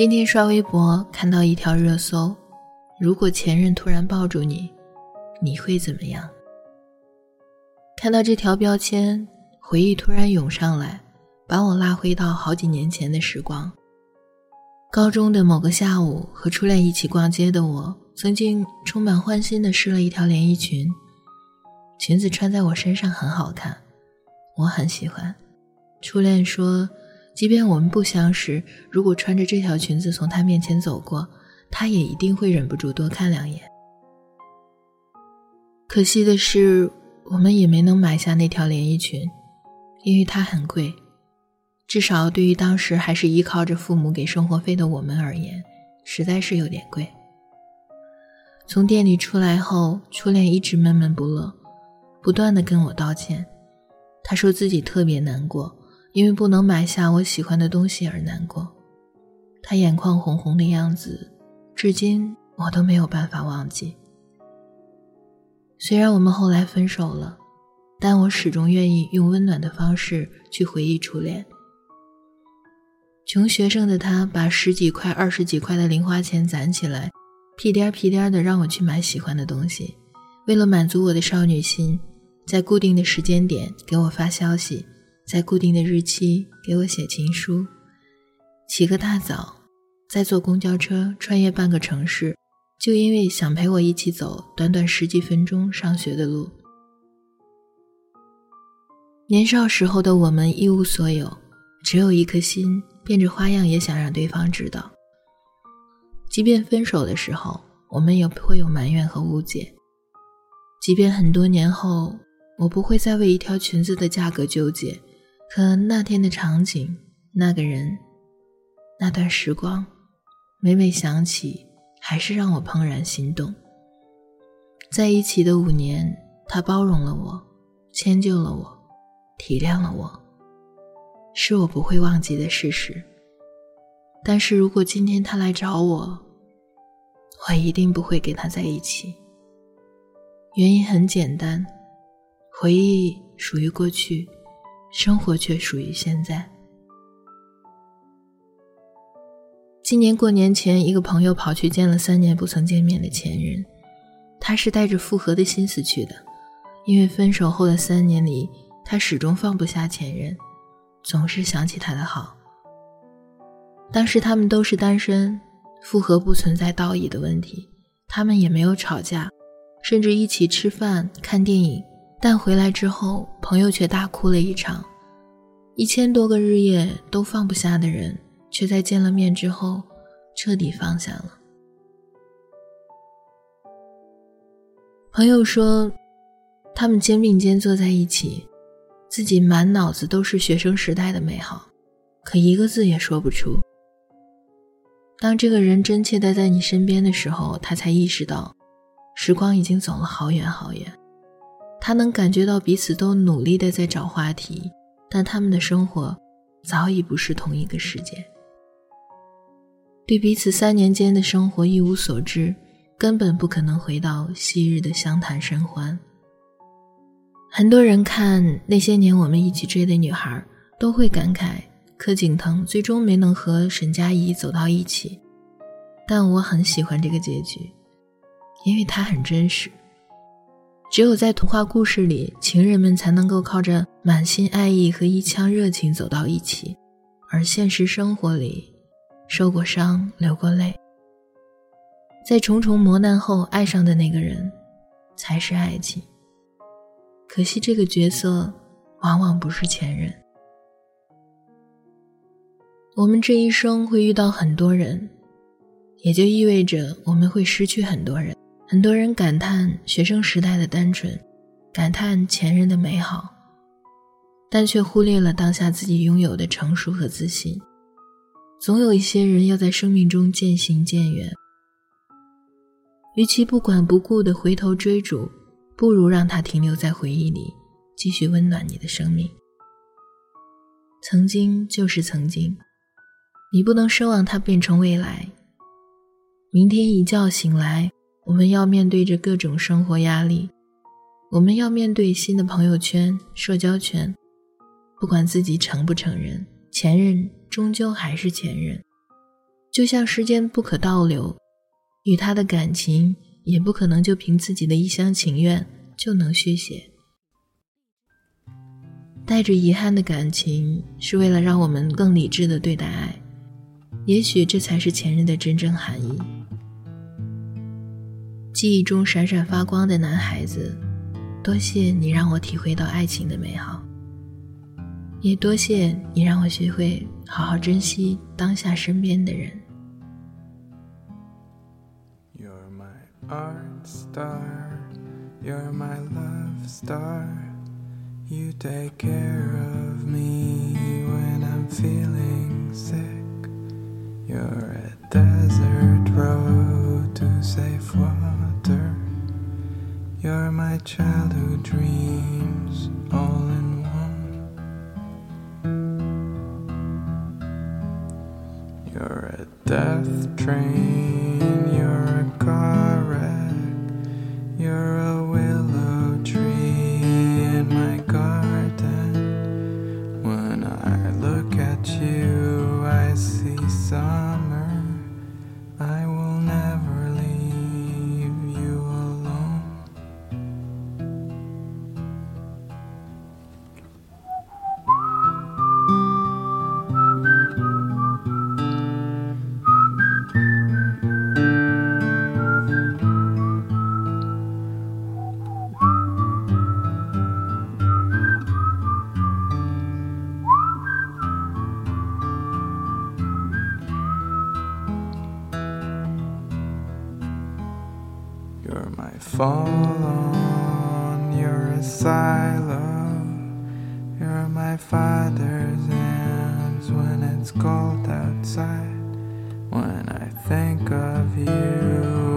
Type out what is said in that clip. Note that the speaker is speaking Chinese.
今天刷微博看到一条热搜：如果前任突然抱住你，你会怎么样？看到这条标签，回忆突然涌上来，把我拉回到好几年前的时光。高中的某个下午，和初恋一起逛街的我，曾经充满欢欣地试了一条连衣裙，裙子穿在我身上很好看，我很喜欢。初恋说。即便我们不相识，如果穿着这条裙子从他面前走过，他也一定会忍不住多看两眼。可惜的是，我们也没能买下那条连衣裙，因为它很贵，至少对于当时还是依靠着父母给生活费的我们而言，实在是有点贵。从店里出来后，初恋一直闷闷不乐，不断的跟我道歉，他说自己特别难过。因为不能买下我喜欢的东西而难过，他眼眶红红的样子，至今我都没有办法忘记。虽然我们后来分手了，但我始终愿意用温暖的方式去回忆初恋。穷学生的他，把十几块、二十几块的零花钱攒起来，屁颠屁颠的让我去买喜欢的东西。为了满足我的少女心，在固定的时间点给我发消息。在固定的日期给我写情书，起个大早，再坐公交车穿越半个城市，就因为想陪我一起走短短十几分钟上学的路。年少时候的我们一无所有，只有一颗心，变着花样也想让对方知道。即便分手的时候，我们也不会有埋怨和误解。即便很多年后，我不会再为一条裙子的价格纠结。可那天的场景，那个人，那段时光，每每想起，还是让我怦然心动。在一起的五年，他包容了我，迁就了我，体谅了我，是我不会忘记的事实。但是如果今天他来找我，我一定不会跟他在一起。原因很简单，回忆属于过去。生活却属于现在。今年过年前，一个朋友跑去见了三年不曾见面的前任，他是带着复合的心思去的，因为分手后的三年里，他始终放不下前任，总是想起他的好。当时他们都是单身，复合不存在道义的问题，他们也没有吵架，甚至一起吃饭、看电影。但回来之后，朋友却大哭了一场。一千多个日夜都放不下的人，却在见了面之后彻底放下了。朋友说，他们肩并肩坐在一起，自己满脑子都是学生时代的美好，可一个字也说不出。当这个人真切的在你身边的时候，他才意识到，时光已经走了好远好远。他能感觉到彼此都努力的在找话题，但他们的生活早已不是同一个世界。对彼此三年间的生活一无所知，根本不可能回到昔日的相谈甚欢。很多人看那些年我们一起追的女孩，都会感慨柯景腾最终没能和沈佳宜走到一起，但我很喜欢这个结局，因为它很真实。只有在童话故事里，情人们才能够靠着满心爱意和一腔热情走到一起，而现实生活里，受过伤、流过泪，在重重磨难后爱上的那个人，才是爱情。可惜这个角色往往不是前任。我们这一生会遇到很多人，也就意味着我们会失去很多人。很多人感叹学生时代的单纯，感叹前任的美好，但却忽略了当下自己拥有的成熟和自信。总有一些人要在生命中渐行渐远，与其不管不顾的回头追逐，不如让他停留在回忆里，继续温暖你的生命。曾经就是曾经，你不能奢望它变成未来。明天一觉醒来。我们要面对着各种生活压力，我们要面对新的朋友圈、社交圈。不管自己承不承认，前任终究还是前任。就像时间不可倒流，与他的感情也不可能就凭自己的一厢情愿就能续写。带着遗憾的感情，是为了让我们更理智的对待爱，也许这才是前任的真正含义。记忆中闪闪发光的男孩子，多谢你让我体会到爱情的美好，也多谢你让我学会好好珍惜当下身边的人。You're my childhood dreams all in one. You're a death train, You're my fall on your asylum. You're my father's hands when it's cold outside. When I think of you,